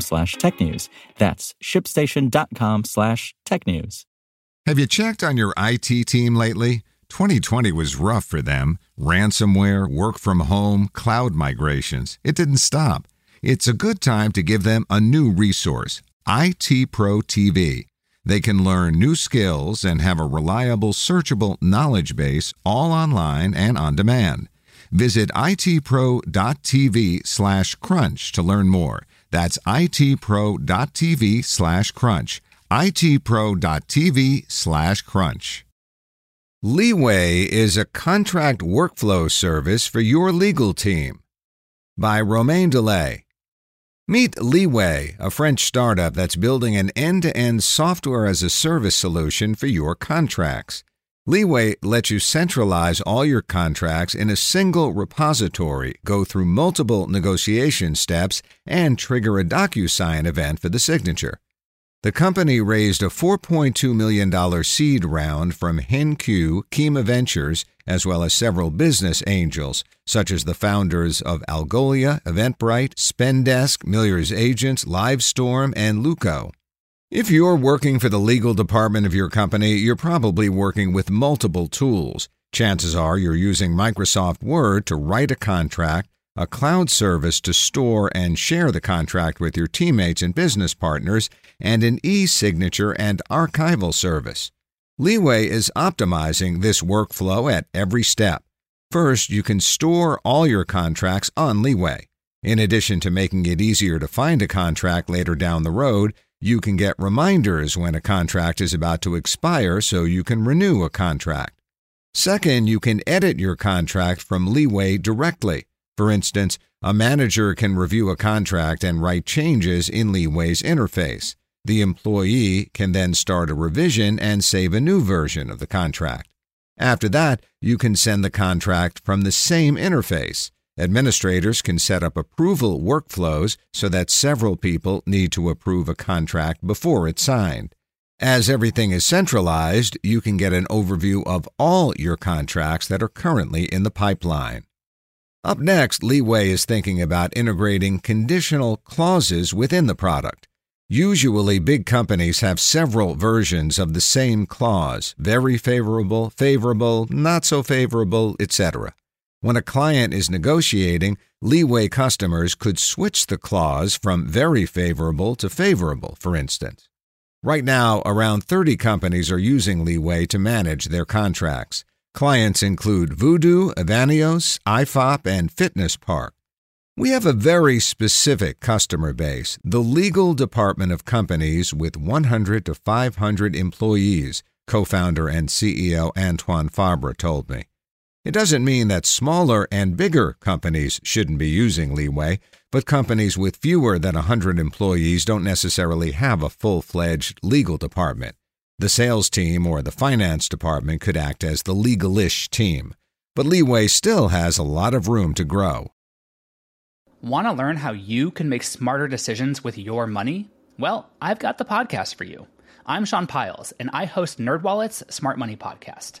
slash technews. That's shipstation.com slash tech news. Have you checked on your IT team lately? 2020 was rough for them. Ransomware, work from home, cloud migrations. It didn't stop. It's a good time to give them a new resource IT Pro TV. They can learn new skills and have a reliable, searchable knowledge base all online and on demand. Visit itpro.tv slash crunch to learn more. That's itpro.tv slash crunch itpro.tv slash crunch. Leeway is a contract workflow service for your legal team. By Romain Dillet. Meet Leeway, a French startup that's building an end to end software as a service solution for your contracts. Leeway lets you centralize all your contracts in a single repository, go through multiple negotiation steps, and trigger a DocuSign event for the signature. The company raised a $4.2 million seed round from HenQ, Kima Ventures, as well as several business angels, such as the founders of Algolia, Eventbrite, Spendesk, Meilleurs Agents, Livestorm, and Lucca. If you're working for the legal department of your company, you're probably working with multiple tools. Chances are you're using Microsoft Word to write a contract, a cloud service to store and share the contract with your teammates and business partners, and an e signature and archival service. Leeway is optimizing this workflow at every step. First, you can store all your contracts on Leeway. In addition to making it easier to find a contract later down the road, you can get reminders when a contract is about to expire so you can renew a contract. Second, you can edit your contract from Leeway directly. For instance, a manager can review a contract and write changes in Leeway's interface. The employee can then start a revision and save a new version of the contract. After that, you can send the contract from the same interface. Administrators can set up approval workflows so that several people need to approve a contract before it's signed. As everything is centralized, you can get an overview of all your contracts that are currently in the pipeline. Up next, Leeway is thinking about integrating conditional clauses within the product. Usually, big companies have several versions of the same clause very favorable, favorable, not so favorable, etc. When a client is negotiating, Leeway customers could switch the clause from very favorable to favorable, for instance. Right now, around 30 companies are using Leeway to manage their contracts. Clients include Voodoo, Evaneos, IFOP, and Fitness Park. We have a very specific customer base, the legal department of companies with 100 to 500 employees, co founder and CEO Antoine Fabre told me. It doesn't mean that smaller and bigger companies shouldn't be using Leeway, but companies with fewer than 100 employees don't necessarily have a full fledged legal department. The sales team or the finance department could act as the legalish team, but Leeway still has a lot of room to grow. Want to learn how you can make smarter decisions with your money? Well, I've got the podcast for you. I'm Sean Pyles, and I host NerdWallet's Smart Money Podcast.